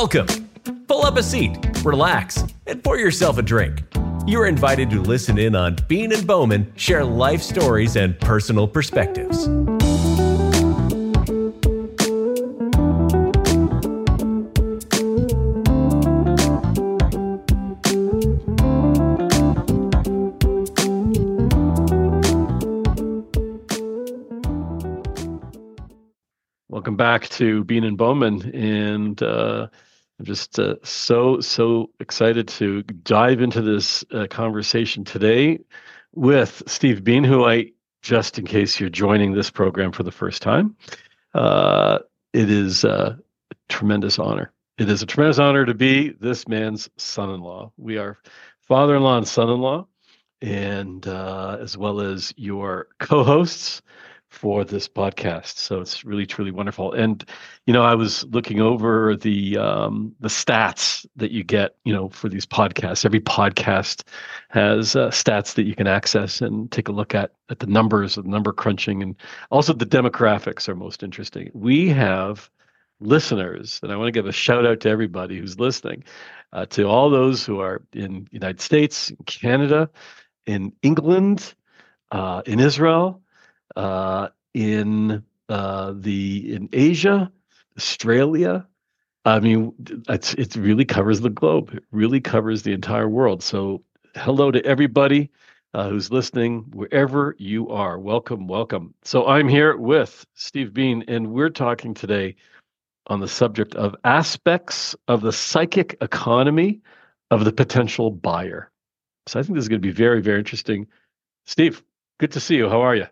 Welcome. Pull up a seat, relax, and pour yourself a drink. You're invited to listen in on Bean and Bowman share life stories and personal perspectives. Welcome back to Bean and Bowman, and uh, I'm just uh, so so excited to dive into this uh, conversation today with Steve Bean, who I just in case you're joining this program for the first time, uh, it is a tremendous honor. It is a tremendous honor to be this man's son-in-law. We are father-in-law and son-in-law, and uh, as well as your co-hosts for this podcast. So it's really truly wonderful. And you know, I was looking over the um, the stats that you get, you know, for these podcasts. Every podcast has uh, stats that you can access and take a look at at the numbers, the number crunching, and also the demographics are most interesting. We have listeners, and I want to give a shout out to everybody who's listening, uh, to all those who are in United States, in Canada, in England, uh, in Israel in uh, the in Asia, Australia. I mean, it's it really covers the globe. It really covers the entire world. So, hello to everybody uh, who's listening, wherever you are. Welcome, welcome. So, I'm here with Steve Bean, and we're talking today on the subject of aspects of the psychic economy of the potential buyer. So, I think this is going to be very, very interesting. Steve, good to see you. How are you?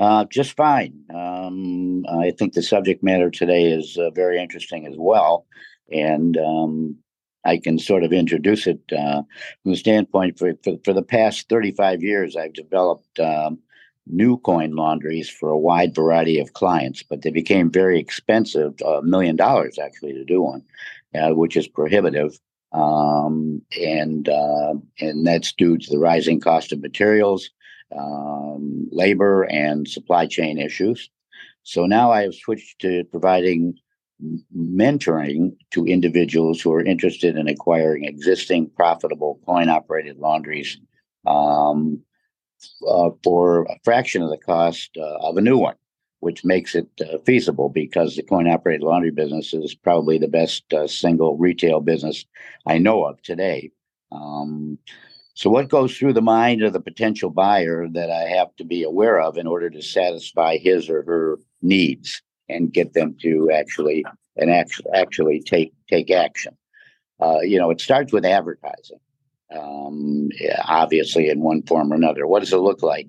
Uh, just fine. Um, I think the subject matter today is uh, very interesting as well. And um, I can sort of introduce it uh, from the standpoint for, for, for, the past 35 years, I've developed um, new coin laundries for a wide variety of clients, but they became very expensive, a million dollars actually to do one, uh, which is prohibitive. Um, and uh, and that's due to the rising cost of materials, um, labor and supply chain issues. So now I have switched to providing mentoring to individuals who are interested in acquiring existing profitable coin operated laundries um, uh, for a fraction of the cost uh, of a new one, which makes it uh, feasible because the coin operated laundry business is probably the best uh, single retail business I know of today. Um, so, what goes through the mind of the potential buyer that I have to be aware of in order to satisfy his or her needs and get them to actually and actually actually take take action? Uh, you know, it starts with advertising, um, obviously in one form or another. What does it look like?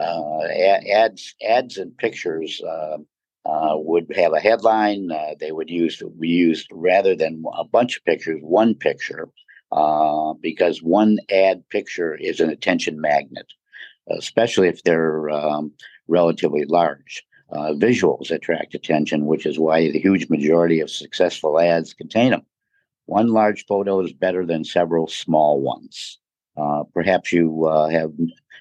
Uh, ads, ads, and pictures. Uh, uh, would have a headline. Uh, they would use we used rather than a bunch of pictures, one picture, uh, because one ad picture is an attention magnet, especially if they're um, relatively large. Uh, visuals attract attention, which is why the huge majority of successful ads contain them. One large photo is better than several small ones. Uh, perhaps you uh, have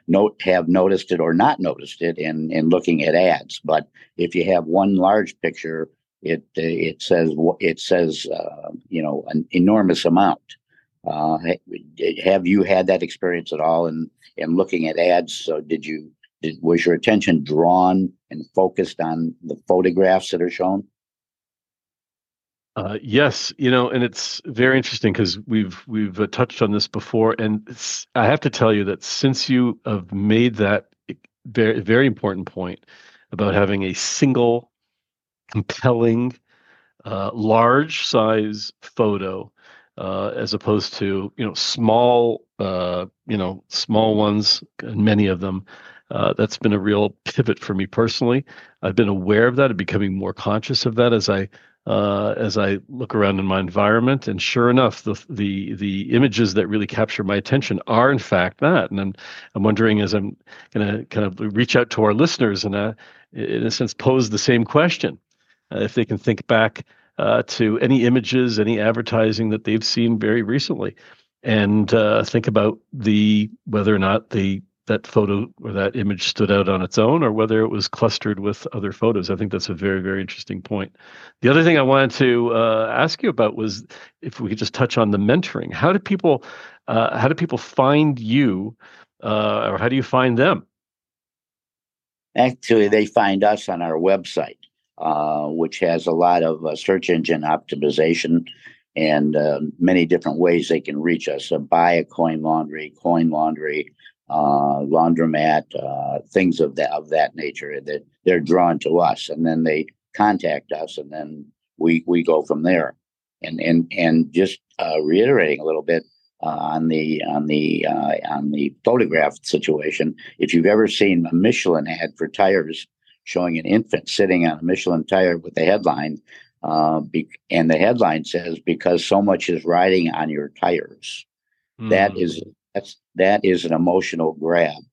note have noticed it or not noticed it in in looking at ads. But if you have one large picture, it it says it says uh, you know an enormous amount. Uh, have you had that experience at all in in looking at ads? So did you did, was your attention drawn and focused on the photographs that are shown? Uh, yes, you know, and it's very interesting because we've we've uh, touched on this before, and I have to tell you that since you have made that very very important point about having a single, compelling, uh, large size photo uh, as opposed to you know small uh, you know small ones and many of them. Uh, that's been a real pivot for me personally. I've been aware of that and becoming more conscious of that as i uh, as i look around in my environment. And sure enough the the the images that really capture my attention are in fact that. And i'm, I'm wondering as i'm going to kind of reach out to our listeners and uh, in a sense pose the same question uh, if they can think back uh, to any images, any advertising that they've seen very recently, and uh, think about the whether or not the that photo or that image stood out on its own or whether it was clustered with other photos. I think that's a very, very interesting point. The other thing I wanted to uh, ask you about was if we could just touch on the mentoring. How do people uh, how do people find you uh, or how do you find them? Actually, they find us on our website, uh, which has a lot of uh, search engine optimization and uh, many different ways they can reach us. So buy a coin laundry, coin laundry, uh, laundromat, uh, things of that of that nature. That they're drawn to us, and then they contact us, and then we we go from there. And and and just uh, reiterating a little bit uh, on the on the uh, on the photograph situation. If you've ever seen a Michelin ad for tires showing an infant sitting on a Michelin tire with the headline, uh, be- and the headline says because so much is riding on your tires. Mm. That is hmm. that's that is an emotional grab.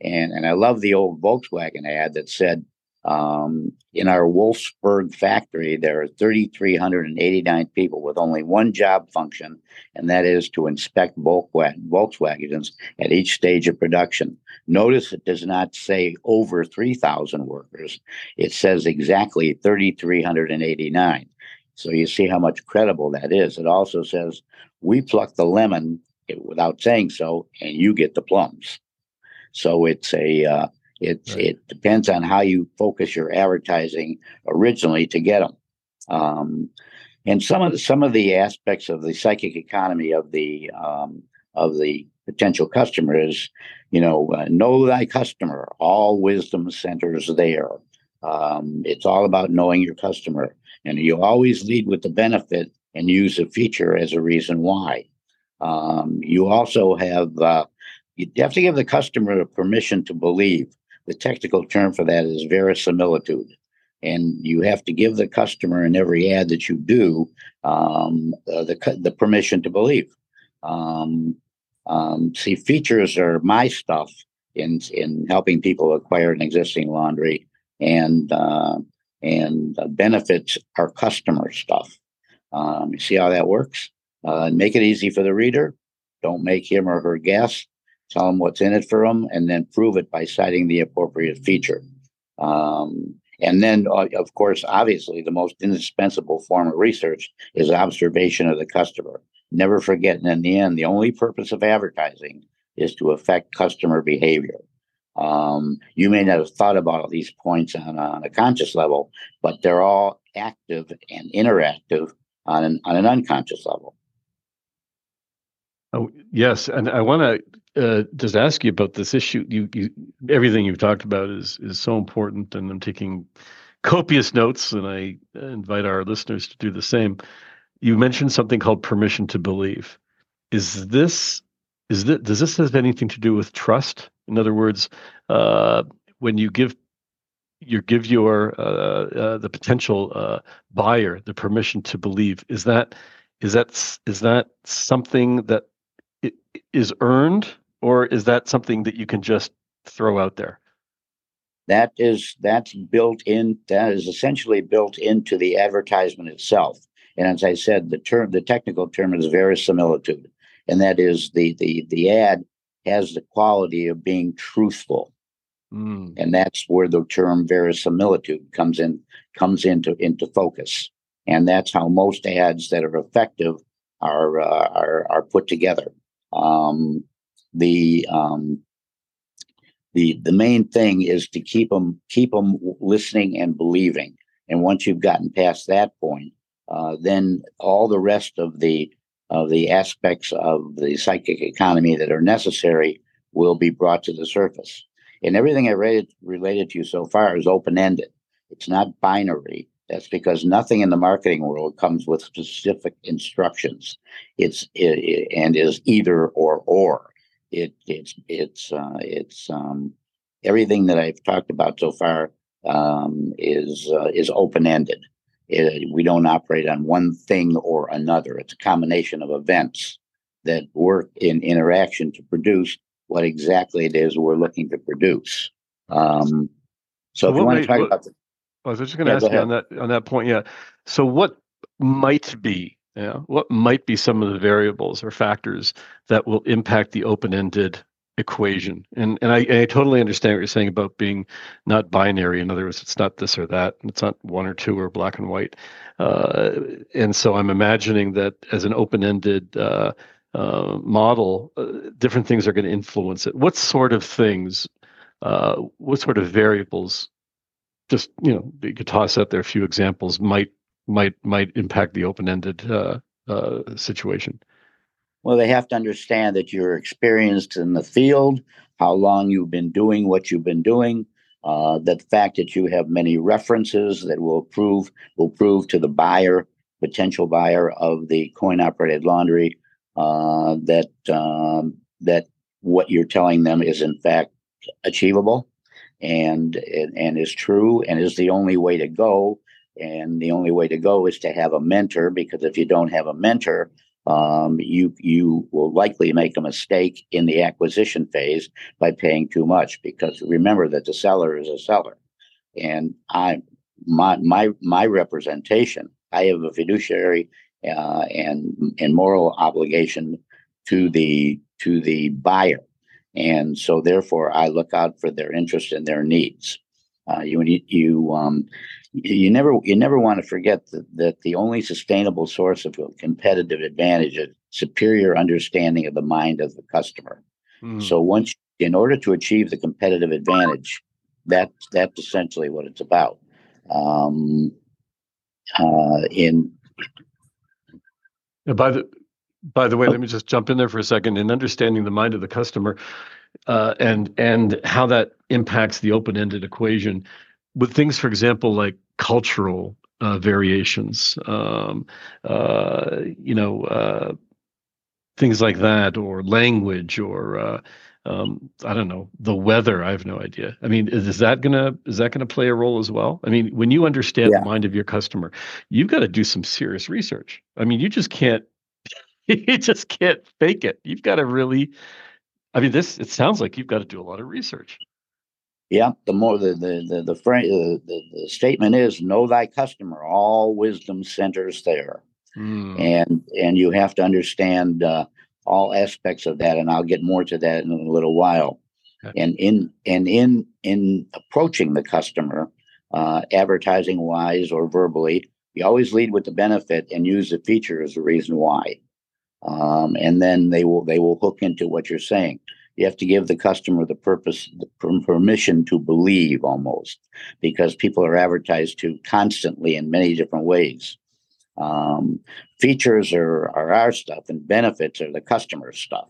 And and I love the old Volkswagen ad that said, um, in our Wolfsburg factory, there are 3,389 people with only one job function, and that is to inspect Volkswagens at each stage of production. Notice it does not say over 3,000 workers, it says exactly 3,389. So you see how much credible that is. It also says, we pluck the lemon without saying so, and you get the plums. So it's a uh, it right. it depends on how you focus your advertising originally to get them. Um, and some of the some of the aspects of the psychic economy of the um, of the potential customer is, you know, uh, know thy customer. All wisdom centers there. Um, it's all about knowing your customer, and you always lead with the benefit and use a feature as a reason why. Um, you also have uh, you have to give the customer permission to believe. The technical term for that is verisimilitude. And you have to give the customer in every ad that you do um, uh, the, the permission to believe. Um, um, see, features are my stuff in in helping people acquire an existing laundry, and uh, and benefits are customer stuff. Um, you see how that works? Uh, make it easy for the reader. Don't make him or her guess tell them what's in it for them, and then prove it by citing the appropriate feature. Um, and then, uh, of course, obviously, the most indispensable form of research is observation of the customer. Never forgetting, in the end, the only purpose of advertising is to affect customer behavior. Um, you may not have thought about all these points on, on a conscious level, but they're all active and interactive on an, on an unconscious level. Oh, yes, and I want to uh, just ask you about this issue. You, you, everything you've talked about is is so important, and I'm taking copious notes, and I invite our listeners to do the same. You mentioned something called permission to believe. Is this is that does this have anything to do with trust? In other words, uh, when you give you give your uh, uh, the potential uh, buyer the permission to believe, is that is that is that something that is earned or is that something that you can just throw out there? That is that's built in. That is essentially built into the advertisement itself. And as I said, the term, the technical term is verisimilitude, and that is the the the ad has the quality of being truthful, mm. and that's where the term verisimilitude comes in comes into into focus. And that's how most ads that are effective are uh, are are put together. Um, the um, the the main thing is to keep them keep them listening and believing. And once you've gotten past that point, uh, then all the rest of the of the aspects of the psychic economy that are necessary will be brought to the surface. And everything I read related to you so far is open ended. It's not binary. That's because nothing in the marketing world comes with specific instructions. It's it, and is either or or it it's it's uh, it's um, everything that I've talked about so far um, is uh, is open ended. We don't operate on one thing or another. It's a combination of events that work in interaction to produce what exactly it is we're looking to produce. Um, so, so if you want to talk what, about the, I was just going to yeah, ask you on that on that point. Yeah. So what might be yeah. What might be some of the variables or factors that will impact the open ended equation. And and I, I totally understand what you're saying about being not binary. In other words, it's not this or that. It's not one or two or black and white. Uh, and so I'm imagining that as an open-ended uh, uh, model, uh, different things are going to influence it. What sort of things? Uh, what sort of variables? Just you know, you could toss out there a few examples. Might might might impact the open-ended uh, situation. Well, they have to understand that you're experienced in the field, how long you've been doing what you've been doing, uh, that the fact that you have many references that will prove will prove to the buyer, potential buyer of the coin operated laundry, uh, that um, that what you're telling them is in fact achievable, and and is true, and is the only way to go. And the only way to go is to have a mentor, because if you don't have a mentor, um, you you will likely make a mistake in the acquisition phase by paying too much because remember that the seller is a seller, and I my my my representation I have a fiduciary uh, and and moral obligation to the to the buyer, and so therefore I look out for their interest and their needs. Uh, you you um, you never you never want to forget that, that the only sustainable source of competitive advantage is superior understanding of the mind of the customer. Mm. So once in order to achieve the competitive advantage, that that's essentially what it's about. Um, uh, in by the by the way, let me just jump in there for a second. In understanding the mind of the customer, uh, and and how that impacts the open-ended equation, with things, for example, like cultural uh, variations, um, uh, you know, uh, things like that, or language, or uh, um, I don't know, the weather. I have no idea. I mean, is, is that gonna is that gonna play a role as well? I mean, when you understand yeah. the mind of your customer, you've got to do some serious research. I mean, you just can't you just can't fake it. You've got to really. I mean, this. It sounds like you've got to do a lot of research. Yeah, the more the the the the, the, the, statement is know thy customer. All wisdom centers there, mm. and and you have to understand uh, all aspects of that. And I'll get more to that in a little while. Okay. And in and in in approaching the customer, uh, advertising wise or verbally, you always lead with the benefit and use the feature as the reason why. Um, and then they will they will hook into what you're saying you have to give the customer the purpose the permission to believe almost because people are advertised to constantly in many different ways. Um, features are, are our stuff and benefits are the customer's stuff.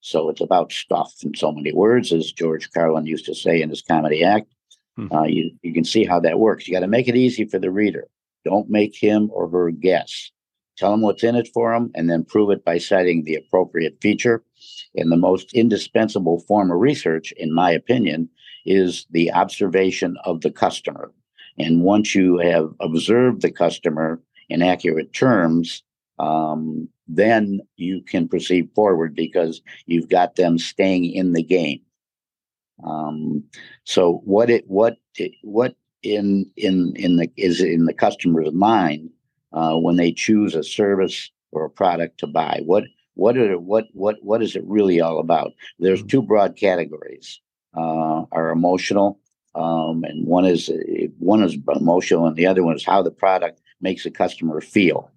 So it's about stuff in so many words as george carlin used to say in his comedy act. Hmm. uh, you, you can see how that works. You got to make it easy for the reader. Don't make him or her guess tell them what's in it for them and then prove it by citing the appropriate feature and the most indispensable form of research, in my opinion, is the observation of the customer. And once you have observed the customer in accurate terms, um, then you can proceed forward because you've got them staying in the game. Um, so what it what it, what in in in the is in the customer's mind uh, when they choose a service or a product to buy? What what are what what what is it really all about? There's mm-hmm. two broad categories. Uh, are emotional, um, and one is one is emotional, and the other one is how the product makes the customer feel,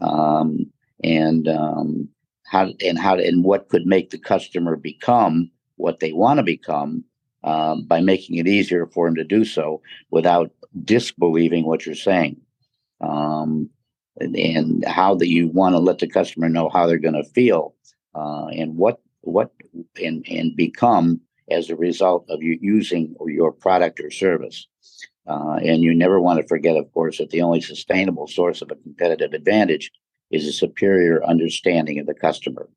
um, and um, how and how and what could make the customer become what they want to become um, by making it easier for him to do so without disbelieving what you're saying. Um, and how that you want to let the customer know how they're going to feel uh, and what what and and become as a result of you using your product or service. Uh, and you never want to forget, of course, that the only sustainable source of a competitive advantage is a superior understanding of the customer.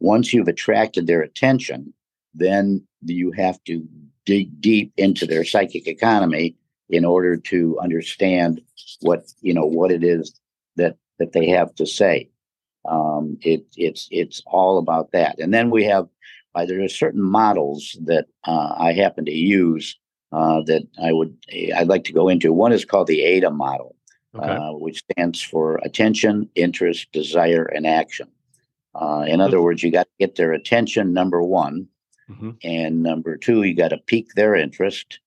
Once you've attracted their attention, then you have to dig deep into their psychic economy in order to understand what you know what it is that that they have to say. Um, it, it's it's all about that. And then we have uh, there are certain models that uh, I happen to use uh, that I would I'd like to go into. One is called the ADA model, okay. Uh, which stands for attention, interest, desire, and action. Uh, in other words, you got to get their attention. Number one. Mm-hmm. And number two, you got to pique their interest.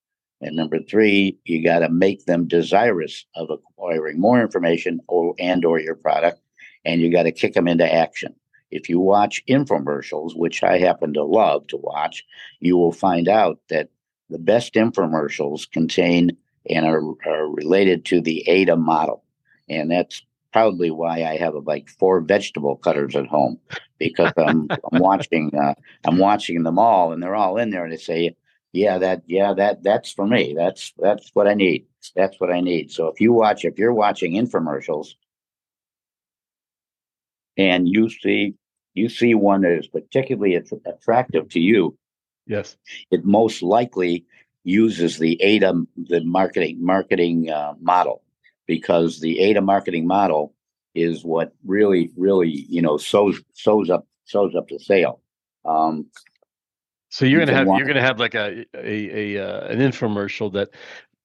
And number three, you got to make them desirous of acquiring more information or and or your product, and you got to kick them into action. If you watch infomercials, which I happen to love to watch, you will find out that the best infomercials contain and are, are related to the ADA model. And that's probably why I have like four vegetable cutters at home because I'm, I'm watching uh, I'm watching them all and they're all in there and they say yeah that yeah that that's for me. That's that's what I need. That's what I need. So if you watch if you're watching infomercials and you see you see one that is particularly att- attractive to you, yes, it most likely uses the AIDA the marketing marketing uh, model because the AIDA marketing model is what really really you know sews sews up sews up the sale. Um, so you're gonna have you're gonna have like a a, a uh, an infomercial that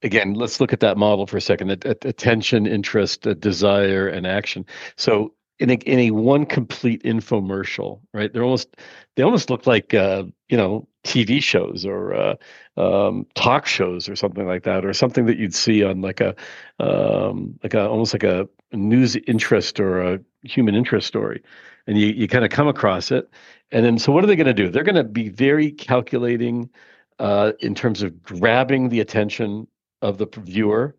again let's look at that model for a second attention interest desire and action so in a, in a one complete infomercial, right? They're almost they almost look like uh, you know TV shows or uh, um, talk shows or something like that, or something that you'd see on like a um, like a almost like a news interest or a human interest story, and you you kind of come across it, and then so what are they going to do? They're going to be very calculating uh, in terms of grabbing the attention of the viewer,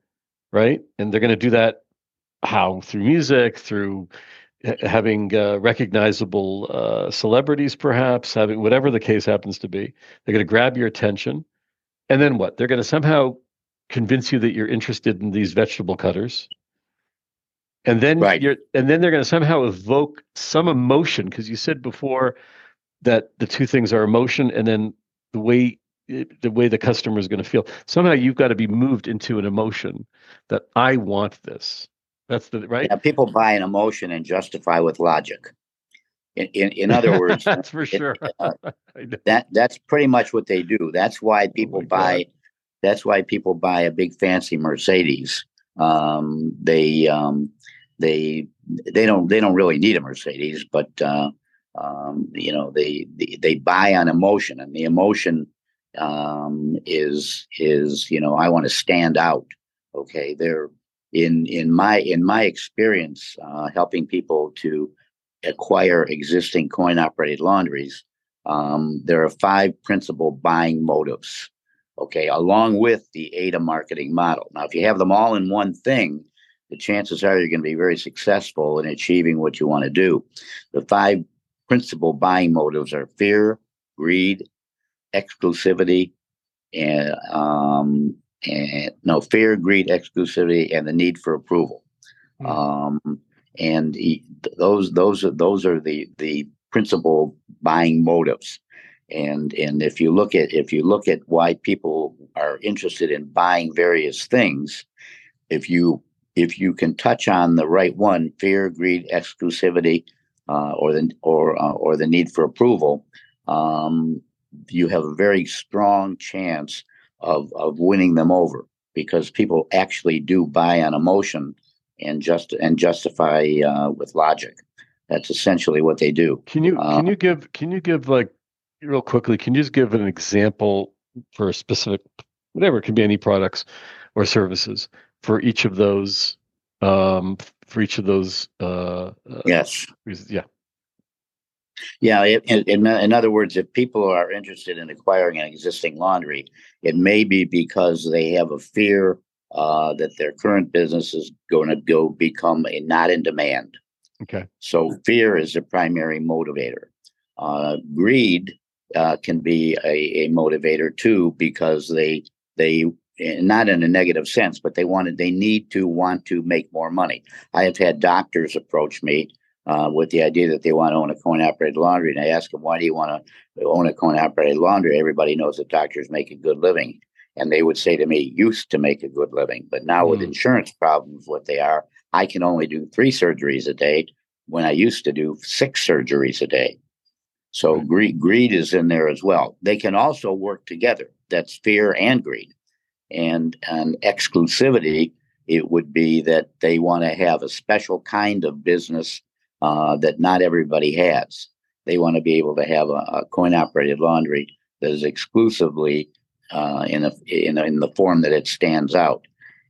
right? And they're going to do that how through music, through having uh, recognizable uh, celebrities, perhaps having whatever the case happens to be. They're going to grab your attention, and then what? They're going to somehow convince you that you're interested in these vegetable cutters, and then right. you're, and then they're going to somehow evoke some emotion because you said before that the two things are emotion and then the way the way the customer is going to feel. Somehow you've got to be moved into an emotion that I want this. That's the right. Yeah, people buy an emotion and justify with logic. In in, in other words, that's for sure. uh, that that's pretty much what they do. That's why oh people oh buy. God. That's why people buy a big fancy Mercedes. Um, they um, they they don't they don't really need a Mercedes, but uh, um, you know they, they, they buy on emotion, and the emotion um, is is you know I want to stand out. Okay, they're in in my in my experience uh, helping people to acquire existing coin operated laundries um, there are five principal buying motives okay along with the AIDA marketing model now if you have them all in one thing the chances are you're going to be very successful in achieving what you want to do the five principal buying motives are fear greed exclusivity and um, and no fear, greed, exclusivity, and the need for approval. Mm. Um, and he, those those are those are the the principal buying motives. And and if you look at if you look at why people are interested in buying various things, if you if you can touch on the right one, fear, greed, exclusivity, uh, or the or uh, or the need for approval, um, you have a very strong chance of of winning them over because people actually do buy on emotion and just and justify uh, with logic. That's essentially what they do. Can you uh, can you give can you give like real quickly? Can you just give an example for a specific whatever it can be any products or services for each of those um, for each of those uh, uh yes yeah yeah, in, in, in, other words, if people are interested in acquiring an existing laundry, it may be because they have a fear uh, that their current business is going to go become a not in demand. Okay. So fear is the primary motivator. Uh, greed uh, can be a, a motivator too because they they not in a negative sense, but they wanted they need to want to make more money. I have had doctors approach me uh, with the idea that they want to own a coin operated laundry. And I ask them, why do you want to own a coin operated laundry? Everybody knows that doctors make a good living. And they would say to me, used to make a good living. But now mm. with insurance problems, what they are, I can only do three surgeries a day when I used to do six surgeries a day. So right. greed, greed is in there as well. They can also work together. That's fear and greed. And, an exclusivity, it would be that they want to have a special kind of business uh, that not everybody has. They want to be able to have a, a coin operated laundry that is exclusively uh, in, a, in, a, in the form that it stands out.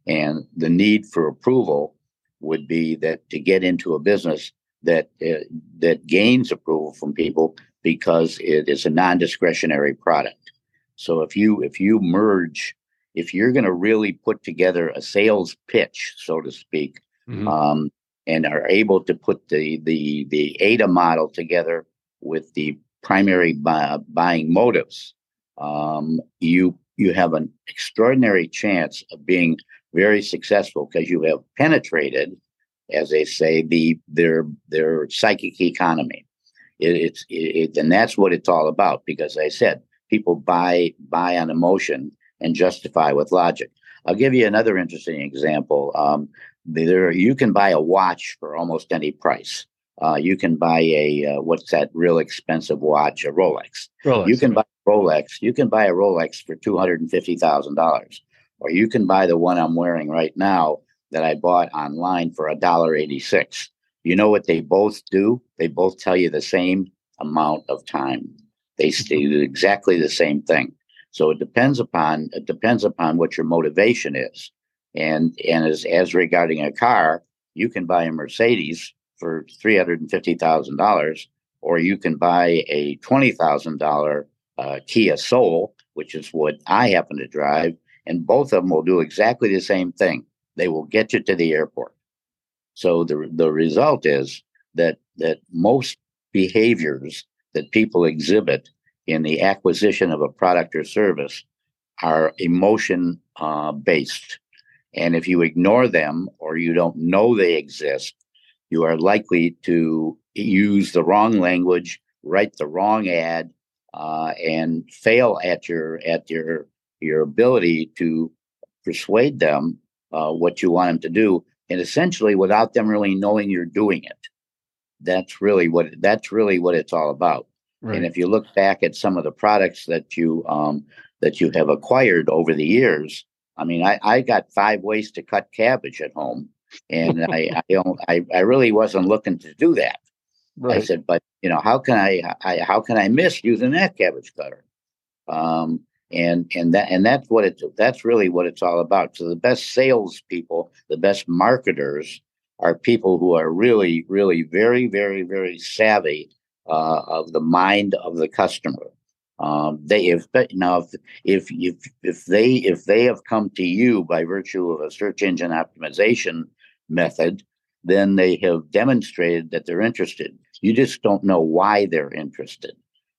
And the need for approval would be that to get into a business that uh, that gains approval from people because it is a non-discretionary product. So if you if you merge, if you're going to really put together a sales pitch, so to speak, mm-hmm. um, and are able to put the the the AIDA model together with the primary buy, buying motives, um, you you have an extraordinary chance of being very successful because you have penetrated, as they say, the their their psychic economy. It, it's it, and that's what it's all about. Because I said people buy buy on emotion and justify with logic. I'll give you another interesting example. Um, there, you can buy a watch for almost any price. Uh, you can buy a uh, what's that real expensive watch, a Rolex. Rolex you can buy Rolex. You can buy a Rolex for two hundred and fifty thousand dollars, or you can buy the one I'm wearing right now that I bought online for a dollar eighty six. You know what they both do? They both tell you the same amount of time. They do exactly the same thing. So it depends upon it depends upon what your motivation is. And and as as regarding a car, you can buy a Mercedes for three hundred and fifty thousand dollars, or you can buy a twenty thousand dollar uh, Kia Soul, which is what I happen to drive, and both of them will do exactly the same thing. They will get you to the airport. So the the result is that that most behaviors that people exhibit in the acquisition of a product or service are emotion uh, based. And if you ignore them or you don't know they exist, you are likely to use the wrong language, write the wrong ad, uh, and fail at your at your your ability to persuade them uh, what you want them to do, and essentially without them really knowing you're doing it. That's really what that's really what it's all about. Right. And if you look back at some of the products that you um, that you have acquired over the years, I mean, I, I got five ways to cut cabbage at home, and I I, don't, I I really wasn't looking to do that. Right. I said, but you know, how can I, I how can I miss using that cabbage cutter? Um, and and that and that's what it that's really what it's all about. So the best salespeople, the best marketers, are people who are really, really very, very, very savvy uh, of the mind of the customer. Um, they if now if, if if if they if they have come to you by virtue of a search engine optimization method, then they have demonstrated that they're interested. You just don't know why they're interested.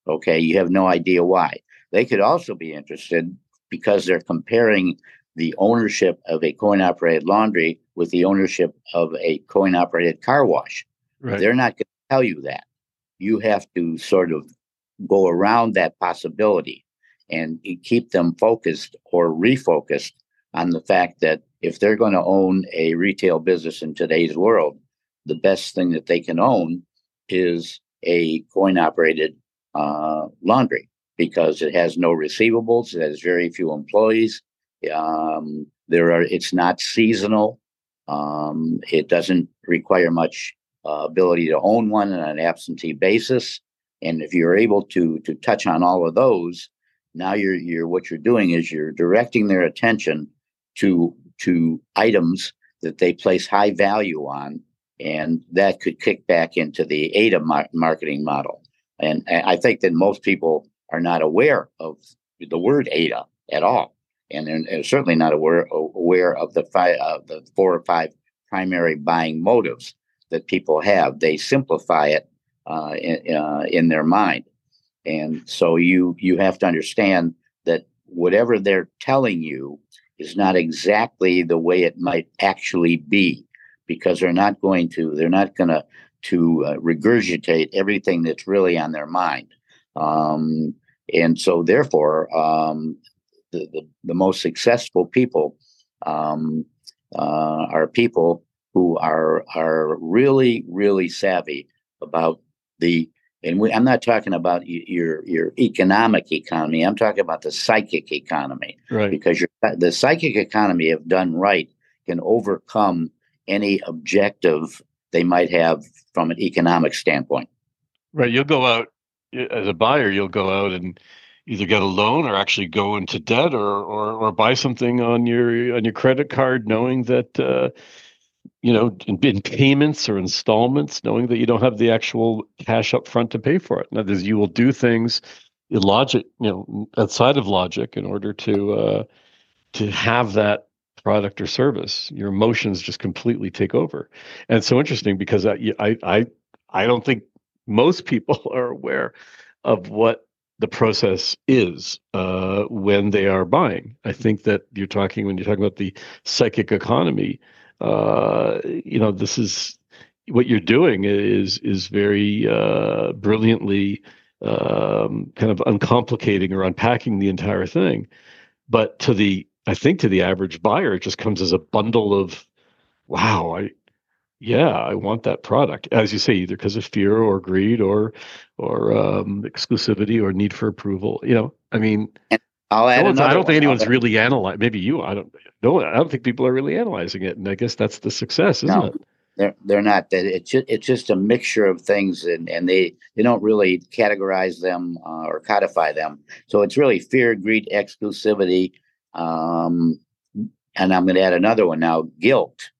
Okay, you have no idea why. They could also be interested because they're comparing the ownership of a coin operated laundry with the ownership of a coin operated car wash. Right. They're not going to tell you that you have to sort of go around that possibility and keep them focused or refocused on the fact that if they're going to own a retail business in today's world, the best thing that they can own is a coin operated uh, laundry because it has no receivables, it has very few employees. Um, there are it's not seasonal. Um, it doesn't require much uh, ability to own one on an absentee basis. And if you're able to to touch on all of those, now you're you're what you're doing is you're directing their attention to to items that they place high value on, and that could kick back into the ADA mar- marketing model. And, I think that most people are not aware of the word ADA at all, and, they're certainly not aware aware of the five, uh, the four or five primary buying motives that people have. They simplify it uh, in, uh, in their mind, and so you you have to understand that whatever they're telling you is not exactly the way it might actually be, because they're not going to they're not going to to uh, regurgitate everything that's really on their mind. Um, and so, therefore, um, the, the, the, most successful people um, uh, are people who are are really really savvy about the and we, I'm not talking about your your economic economy. I'm talking about the psychic economy, right? Because your, the psychic economy, if done right, can overcome any objective they might have from an economic standpoint. Right. You'll go out as a buyer. You'll go out and either get a loan or actually go into debt or or, or buy something on your on your credit card, knowing that uh, you know in, in, payments or installments, knowing that you don't have the actual cash up front to pay for it. Now, you will do things logic, you know, outside of logic in order to uh, to have that product or service. Your emotions just completely take over, and it's so interesting because I I I, I don't think most people are aware of what the process is uh, when they are buying. I think that you're talking when you're talking about the psychic economy. Uh, you know, this is what you're doing is is very uh, brilliantly um, kind of uncomplicating or unpacking the entire thing. But to the, I think to the average buyer, it just comes as a bundle of, wow, I, yeah, I want that product. As you say, either because of fear or greed or, or um, exclusivity or need for approval. You know, I mean, I'll add no I don't think anyone's really analyzing. Maybe you. I don't know. I don't think people are really analyzing it, and I guess that's the success, isn't no. it? They're they're not. It's just it's just a mixture of things, and and they they don't really categorize them uh, or codify them. So it's really fear, greed, exclusivity, um, and I'm going to add another one now: guilt,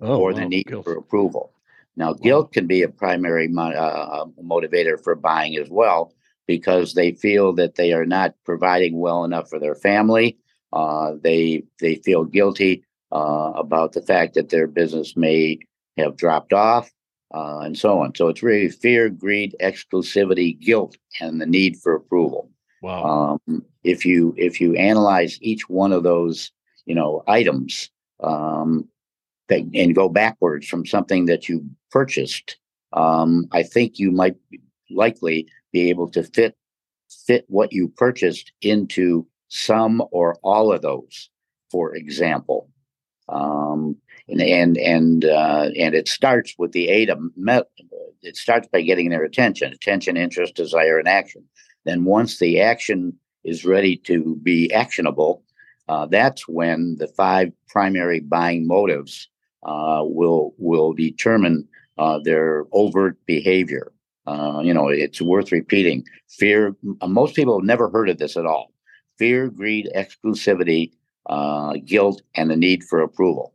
oh, or wow, the need guilt. for approval. Now, guilt can be a primary mo- uh, motivator for buying as well because they feel that they are not providing well enough for their family. Uh, they they feel guilty uh, about the fact that their business may have dropped off, uh, and so on. So it's really fear, greed, exclusivity, guilt, and the need for approval. Wow. Um, if you if you analyze each one of those, you know, items, um, that, and go backwards from something that you purchased, um, I think you might likely be able to fit fit what you purchased into some or all of those. For example, um, and and and uh, and it starts with the AIDA. It starts by getting their attention, attention, interest, desire, and action. Then once the action is ready to be actionable, uh, that's when the five primary buying motives uh, will will determine uh, their overt behavior. Uh, you know, it's worth repeating. Fear. Most people have never heard of this at all. Fear, greed, exclusivity, uh, guilt, and the need for approval.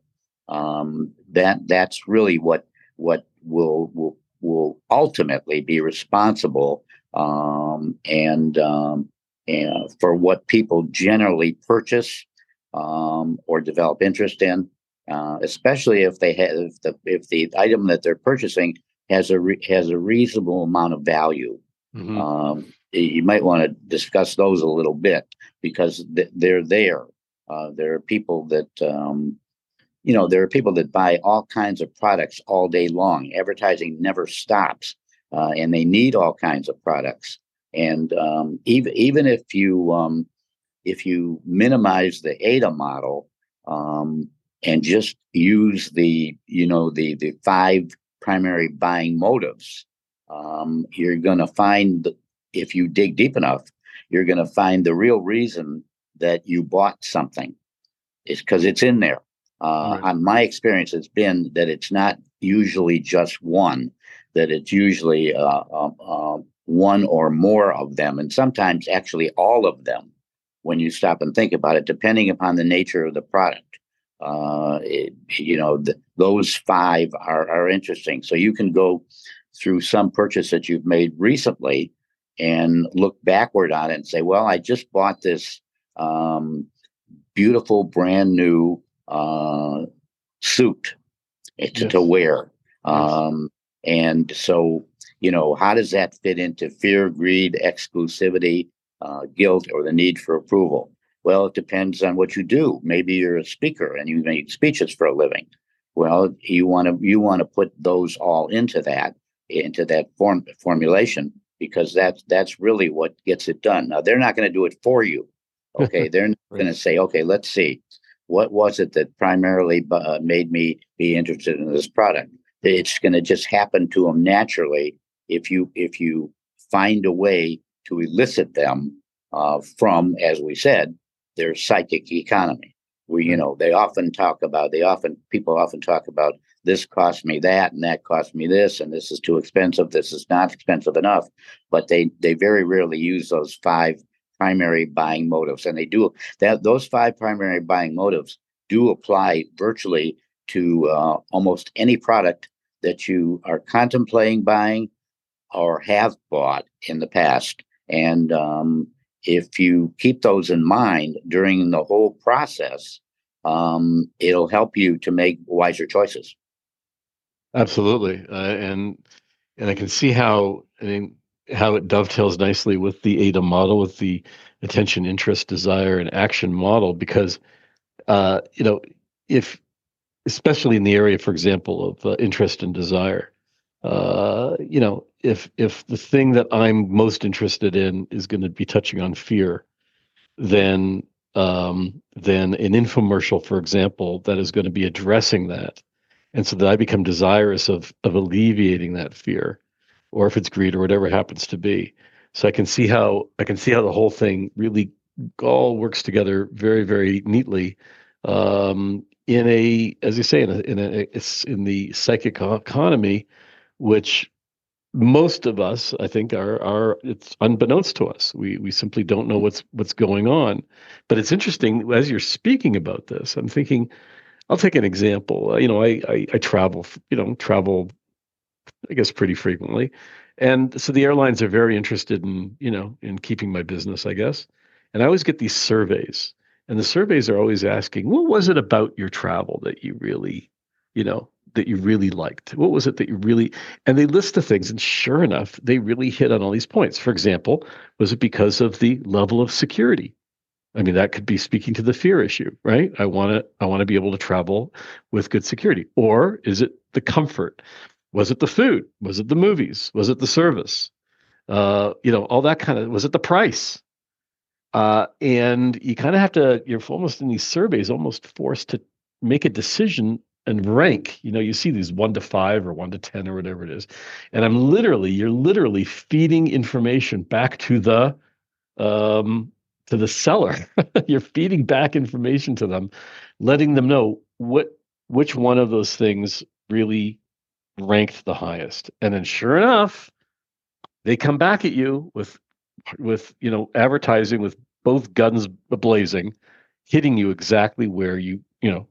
Um, that that's really what what will will will ultimately be responsible um, and um, and for what people generally purchase um, or develop interest in, uh, especially if they have if the if the item that they're purchasing has a re- has a reasonable amount of value. Mhm. Um, you might want to discuss those a little bit because th- they're there. Uh, there are people that um, you know there are people that buy all kinds of products all day long. Advertising never stops, uh, and they need all kinds of products. And um, even even if you um, if you minimize the ADA model um, and just use the you know the the five primary buying motives, um, you're going to find if you dig deep enough, you're going to find the real reason that you bought something. It's because it's in there. Uh, Right. On my experience, it's been that it's not usually just one, that it's usually uh, uh, uh, one or more of them, and sometimes actually all of them when you stop and think about it, depending upon the nature of the product. Uh, it, you know, th- those five are, are interesting. So you can go through some purchase that you've made recently and look backward on it and say, well, I just bought this um, beautiful brand new uh, suit it's Yes. to wear. Yes. Um, and so, you know, how does that fit into fear, greed, exclusivity, uh, guilt, or the need for approval? Well, it depends on what you do. Maybe you're a speaker and you make speeches for a living. Well, you want to you want to put those all into that into that form formulation because that's that's really what gets it done. Now they're not going to do it for you. Okay, they're Right. going to say, okay, let's see, what was it that primarily uh, made me be interested in this product? It's going to just happen to them naturally if you if you find a way to elicit them uh, from, as we said, their psychic economy. We, you know, they often talk about, they often, people often talk about this cost me that and that cost me this and this is too expensive, this is not expensive enough. But they, they very rarely use those five primary buying motives, and they do that. Those five primary buying motives do apply virtually to uh, almost any product that you are contemplating buying or have bought in the past. And um, if you keep those in mind during the whole process, um, it'll help you to make wiser choices. Absolutely, uh, and and I can see how I mean how it dovetails nicely with the AIDA model, with the attention, interest, desire, and action model, because uh, you know if especially in the area, for example, of uh, interest and desire, uh, you know if if the thing that I'm most interested in is going to be touching on fear, then um, than an infomercial, for example, that is going to be addressing that. And so that I become desirous of of alleviating that fear, or if it's greed or whatever happens to be. So I can see how I can see how the whole thing really all works together very, very neatly um, in a, as you say, in a, in a, it's in the psychic economy, which most of us i think are are it's unbeknownst to us. We we simply don't know what's what's going on. But it's interesting as you're speaking about this i'm thinking i'll take an example. Uh, you know I, I i travel you know travel i guess pretty frequently. And so the airlines are very interested in you know in keeping my business i guess. And i always get these surveys. And the surveys are always asking what was it about your travel that you really you know that you really liked? What was it that you really and they list the things and sure enough, they really hit on all these points. For example, was it because of the level of security? I mean, that could be speaking to the fear issue, right? I want to I want to be able to travel with good security. Or is it the comfort? Was it the food? Was it the movies? Was it the service? Uh, you know, all that kind of was it the price? Uh, and you kind of have to, you're almost in these surveys, almost forced to make a decision and rank you know you see these one to five or one to ten or whatever it is. And i'm literally you're literally feeding information back to the um to the seller. You're feeding back information to them letting them know what which one of those things really ranked the highest. And then sure enough they come back at you with with you know advertising with both guns blazing hitting you exactly where you you know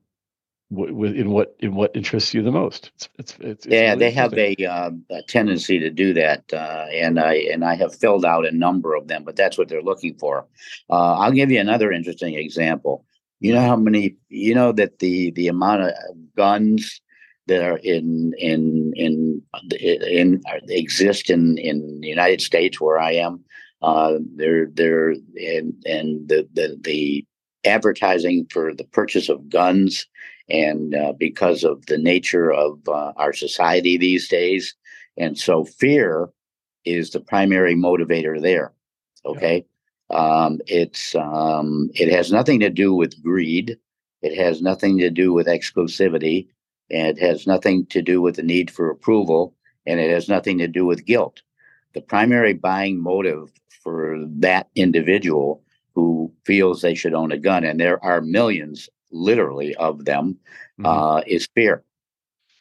in what in what interests you the most. It's, it's, it's, yeah, really they have a, uh, a, tendency to do that, uh, and I and I have filled out a number of them, but that's what they're looking for. Uh, I'll give you another interesting example. You know how many? You know that the the amount of guns that are in in in in, in exist in in the United States where I am. Uh, they're they're and and the the the advertising for the purchase of guns and uh, because of the nature of uh, our society these days. And so fear is the primary motivator there. Okay. Yeah. Um, it's um, it has nothing to do with greed. It has nothing to do with exclusivity. And it has nothing to do with the need for approval. And it has nothing to do with guilt. The primary buying motive for that individual who feels they should own a gun, and there are millions literally of them, mm-hmm. uh, is fear.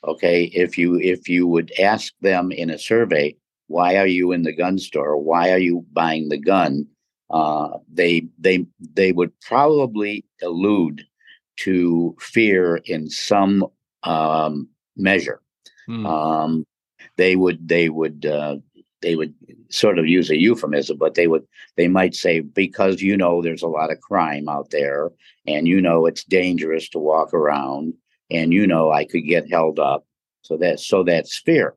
Okay, if you if you would ask them in a survey, why are you in the gun store? Why are you buying the gun? Uh, they they they would probably allude to fear in some um, measure. Mm. Um, they would they would uh, they would sort of use a euphemism, but they would they might say because you know there's a lot of crime out there, and you know it's dangerous to walk around, and you know I could get held up. So that so that's fear.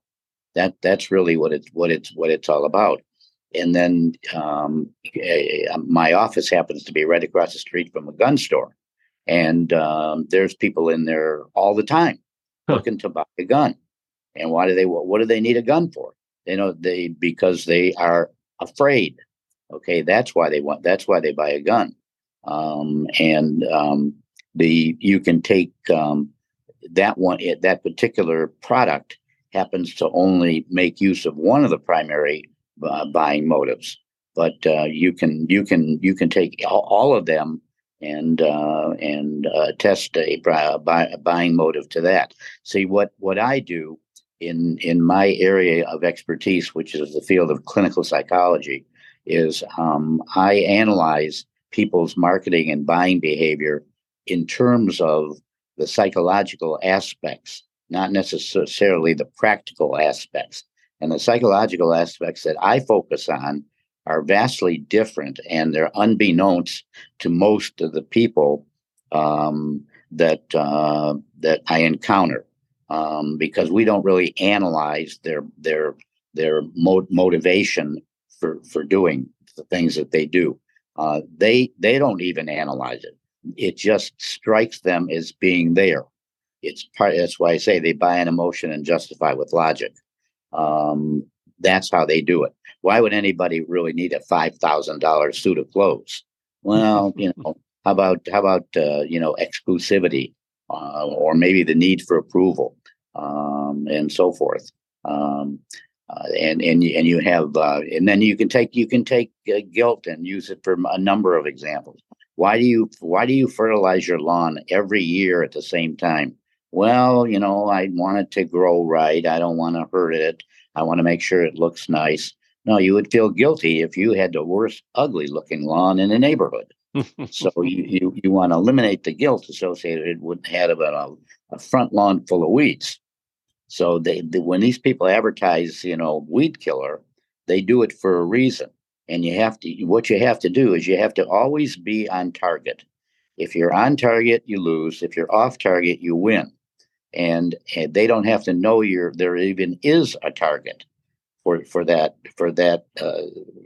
That that's really what it's what it's what it's all about. And then um, my office happens to be right across the street from a gun store, and um, there's people in there all the time huh. looking to buy a gun. And why do they what do they need a gun for? You know they because they are afraid okay? That's why they want that's why they buy a gun. Um, and um, the you can take um, that one that particular product happens to only make use of one of the primary uh, buying motives. But uh, you can you can you can take all, all of them and uh, and uh, test a, buy, a buying motive to that. See what what i do in in my area of expertise, which is the field of clinical psychology, is um, I analyze people's marketing and buying behavior in terms of the psychological aspects, not necessarily the practical aspects. And the psychological aspects that I focus on are vastly different and they're unbeknownst to most of the people um, that uh, that I encounter um, because we don't really analyze their their their mo- motivation for for doing the things that they do. Uh, they they don't even analyze it. It just strikes them as being there. It's part. That's why I say they buy an emotion and justify with logic. Um, that's how they do it. Why would anybody really need a five thousand dollars suit of clothes? Well, you know, how about how about uh, you know exclusivity, uh, or maybe the need for approval, um, and so forth. Um, uh, and and and you have uh, and then you can take you can take uh, guilt and use it for a number of examples. Why do you why do you fertilize your lawn every year at the same time? Well, you know, I want it to grow right. I don't want to hurt it. I want to make sure it looks nice. No, you would feel guilty if you had the worst ugly looking lawn in the neighborhood. so you, you, you want to eliminate the guilt associated with having a, a front lawn full of weeds. So they, they, when these people advertise, you know, weed killer, they do it for a reason. And you have to what you have to do is you have to always be on target. If you're on target, you lose. If you're off target, you win. And, and they don't have to know you're there even is a target for for that for that uh,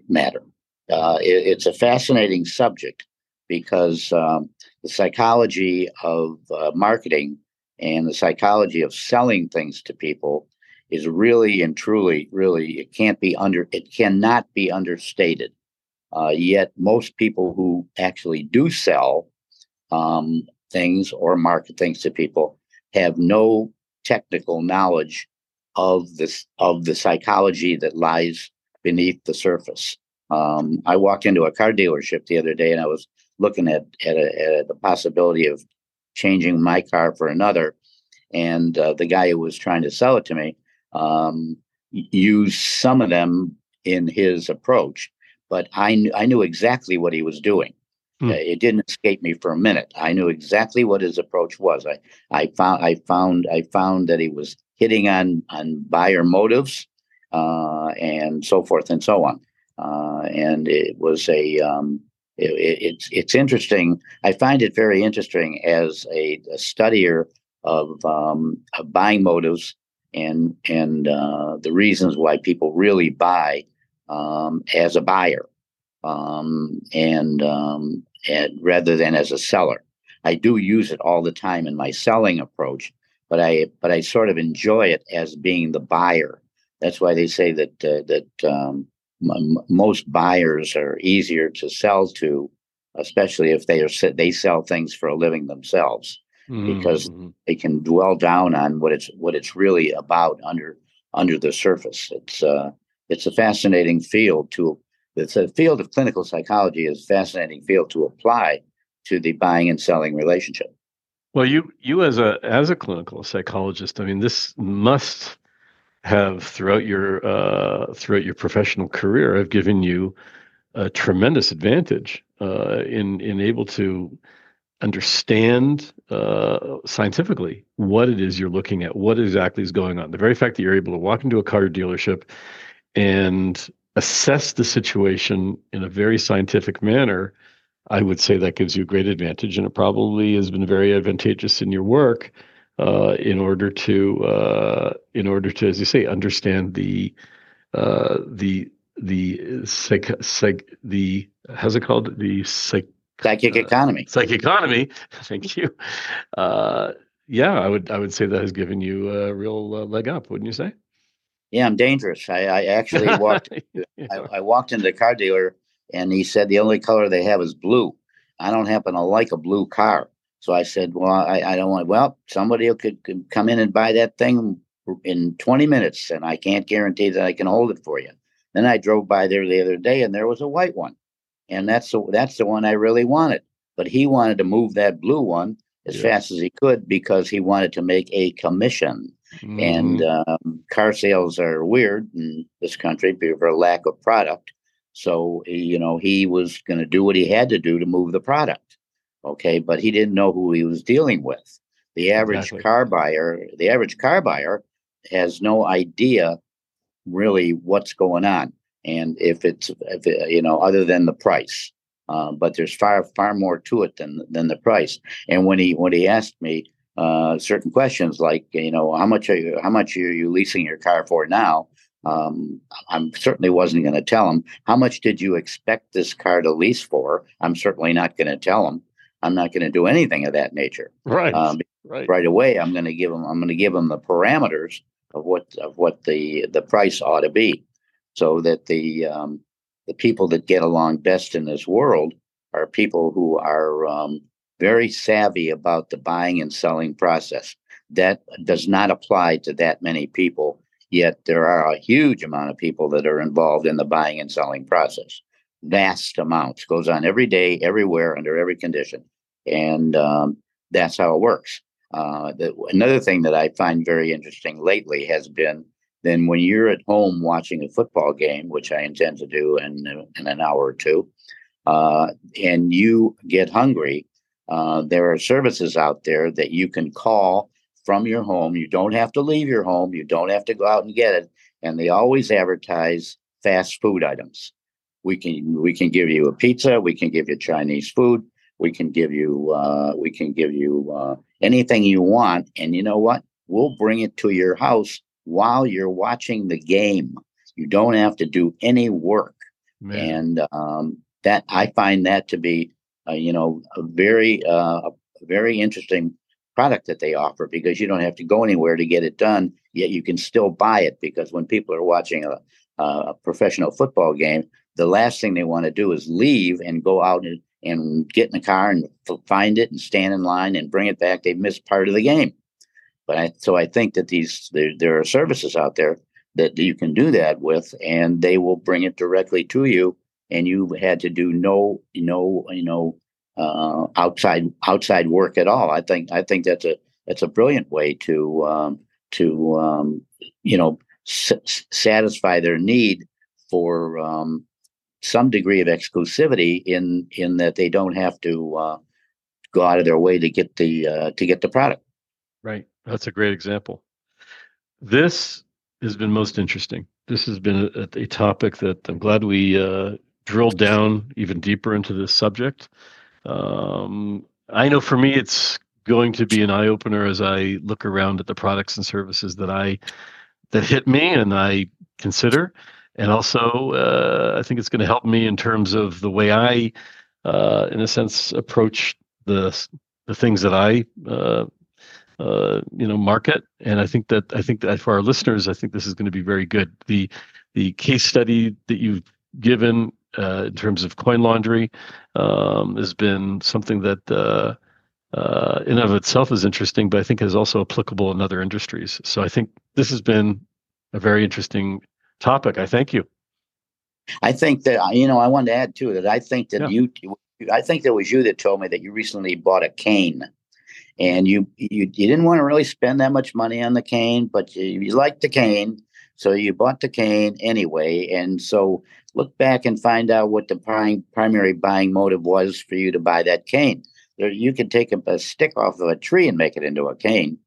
matter. Uh, it, it's a fascinating subject because um, the psychology of uh, marketing and the psychology of selling things to people is really and truly, really, it can't be under, it cannot be understated. Uh, yet most people who actually do sell um, things or market things to people have no technical knowledge of this of the psychology that lies beneath the surface. Um, I walked into a car dealership the other day and I was looking at at, a, at the possibility of changing my car for another. And uh, the guy who was trying to sell it to me um, used some of them in his approach, but I, kn- I knew exactly what he was doing. Uh, it didn't escape me for a minute. I knew exactly what his approach was. I, I found I found I found that he was hitting on on buyer motives uh, and so forth and so on. Uh, and it was a um, it, it's it's interesting. I find it very interesting as a, a studier of, um, of, buying motives and and uh, the reasons why people really buy um, as a buyer um, and, um, and rather than as a seller. I do use it all the time in my selling approach, but I but I sort of enjoy it as being the buyer. That's why they say that uh, that um, m- most buyers are easier to sell to, especially if they are they sell things for a living themselves, mm-hmm. because they can dwell down on what it's what it's really about under under the surface. It's uh, it's a fascinating field to it's a field of clinical psychology is a fascinating field to apply to the buying and selling relationship. Well, you you as a as a clinical psychologist, I mean, this must have throughout your uh, throughout your professional career have given you a tremendous advantage uh, in in able to understand uh, scientifically what it is you're looking at, what exactly is going on. The very fact that you're able to walk into a car dealership and assess the situation in a very scientific manner, I would say that gives you a great advantage, and it probably has been very advantageous in your work uh, in order to uh, in order to, as you say, understand the uh, the the psych, psych the how's it called the psych psychic economy psychic economy. Thank you. Uh, yeah, I would I would say that has given you a real uh, leg up, wouldn't you say? Yeah, I'm dangerous. I, I actually walked. yeah. I, I walked into the car dealer, and he said the only color they have is blue. I don't happen to like a blue car. So I said, well, I, I don't want, well, somebody could, could come in and buy that thing in 20 minutes, and I can't guarantee that I can hold it for you. Then I drove by there the other day, and there was a white one, and that's the that's the one I really wanted. But he wanted to move that blue one as yeah. fast as he could because he wanted to make a commission. Mm-hmm. And um, car sales are weird in this country for a lack of product. So, you know, he was going to do what he had to do to move the product. Okay. But he didn't know who he was dealing with. The average exactly. car buyer, the average car buyer has no idea really what's going on. And if it's, if it, you know, other than the price, uh, but there's far, far more to it than, than the price. And when he, when he asked me, uh, certain questions like, you know, how much are you, how much are you leasing your car for now? Um, I'm certainly wasn't going to tell him how much did you expect this car to lease for. I'm certainly not going to tell him. I'm not going to do anything of that nature. Right. Um, right. Right away, I'm going to give them. I'm going to give him the parameters of what of what the the price ought to be, so that the um, the people that get along best in this world are people who are um, very savvy about the buying and selling process. That does not apply to that many people Yet there are a huge amount of people that are involved in the buying and selling process. Vast amounts goes on every day, everywhere, under every condition, and um, that's how it works. Uh, the, another thing that I find very interesting lately has been then when you're at home watching a football game, which I intend to do in in an hour or two, uh, and you get hungry, uh, there are services out there that you can call from your home. You don't have to leave your home. You don't have to go out and get it. And they always advertise fast food items. We can we can give you a pizza. We can give you Chinese food. We can give you uh, we can give you uh, anything you want. And you know what? We'll bring it to your house while you're watching the game. You don't have to do any work. Man. And um, that I find that to be, uh, you know, a very uh, a very interesting product that they offer because you don't have to go anywhere to get it done. Yet you can still buy it because when people are watching a, a professional football game, the last thing they want to do is leave and go out and, and get in the car and find it and stand in line and bring it back. They've missed part of the game. But I, so I think that these there, there are services out there that you can do that with, and they will bring it directly to you, and you had to do no no you know uh, outside outside work at all. I think I think that's a that's a brilliant way to um, to um, you know s- satisfy their need for um, some degree of exclusivity in in that they don't have to uh, go out of their way to get the uh, to get the product. Right, that's a great example. This has been most interesting. This has been a, a topic that I'm glad we uh, drilled down even deeper into this subject. Um, I know for me, it's going to be an eye opener as I look around at the products and services that I that hit me and I consider, and also uh, I think it's going to help me in terms of the way I, uh, in a sense, approach the the things that I. Uh, uh, you know, market, and I think that I think that for our listeners, I think this is going to be very good. The the case study that you've given uh, in terms of coin laundry um, has been something that uh, in of itself is interesting, but I think is also applicable in other industries. So I think this has been a very interesting topic. I thank you. I think that uh, you know I want to add too that I think that yeah. you I think that was you that told me that you recently bought a cane and you you, you didn't want to really spend that much money on the cane, but you, you liked the cane, so you bought the cane anyway. And so look back and find out what the prim- primary buying motive was for you to buy that cane. There, you can take a, a, stick off of a tree and make it into a cane.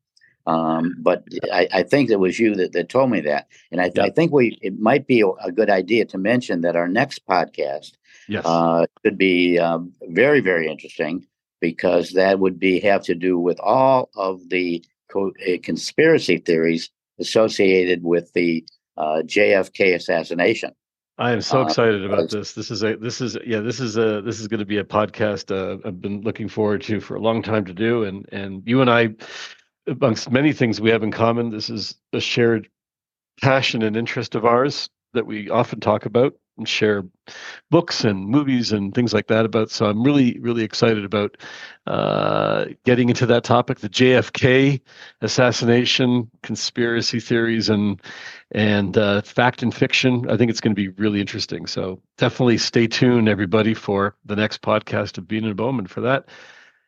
Um, but I, I, think it was you that, that told me that, and I, I think we it might be a, good idea to mention that our next podcast yes. uh, could be um, very very interesting because that would be have to do with all of the co- uh, conspiracy theories associated with the uh, JFK assassination. I am so uh, excited about this. This is a this is yeah this is a this is going to be a podcast uh, I've been looking forward to for a long time to do, and and you and I, amongst many things we have in common, this is a shared passion and interest of ours that we often talk about and share books and movies and things like that about. So I'm really, really excited about uh, getting into that topic, the JFK assassination, conspiracy theories, and and uh, fact and fiction. I think it's going to be really interesting. So definitely stay tuned, everybody, for the next podcast of Bean and Bowman for that.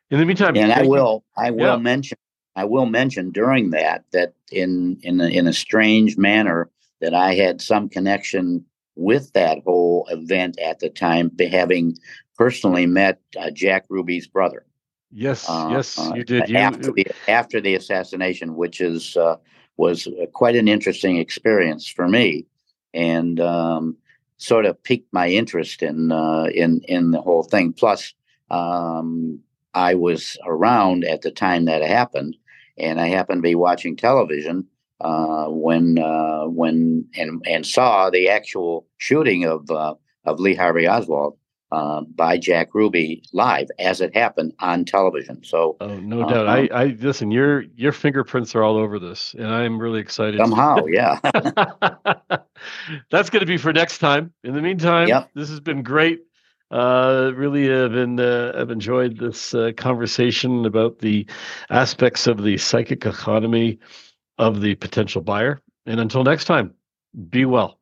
In the meantime, and I will, I will yeah. mention, I will mention during that that in in a, in a strange manner that I had some connection with that whole event at the time, having personally met uh, Jack Ruby's brother. Yes, uh, yes, uh, you did. You, after, the, after the assassination, which is uh, was quite an interesting experience for me, and um, sort of piqued my interest in uh, in in the whole thing. Plus, um, I was around at the time that happened, and I happened to be watching television uh, when uh, when and and saw the actual shooting of uh, of Lee Harvey Oswald uh, by Jack Ruby live as it happened on television. So, oh no uh, doubt. I, I listen. Your your fingerprints are all over this, and I'm really excited. Somehow, yeah. That's going to be for next time. In the meantime, yep. this has been great. Uh, really have been uh, have enjoyed this uh, conversation about the aspects of the psychic economy of the potential buyer. And until next time, be well.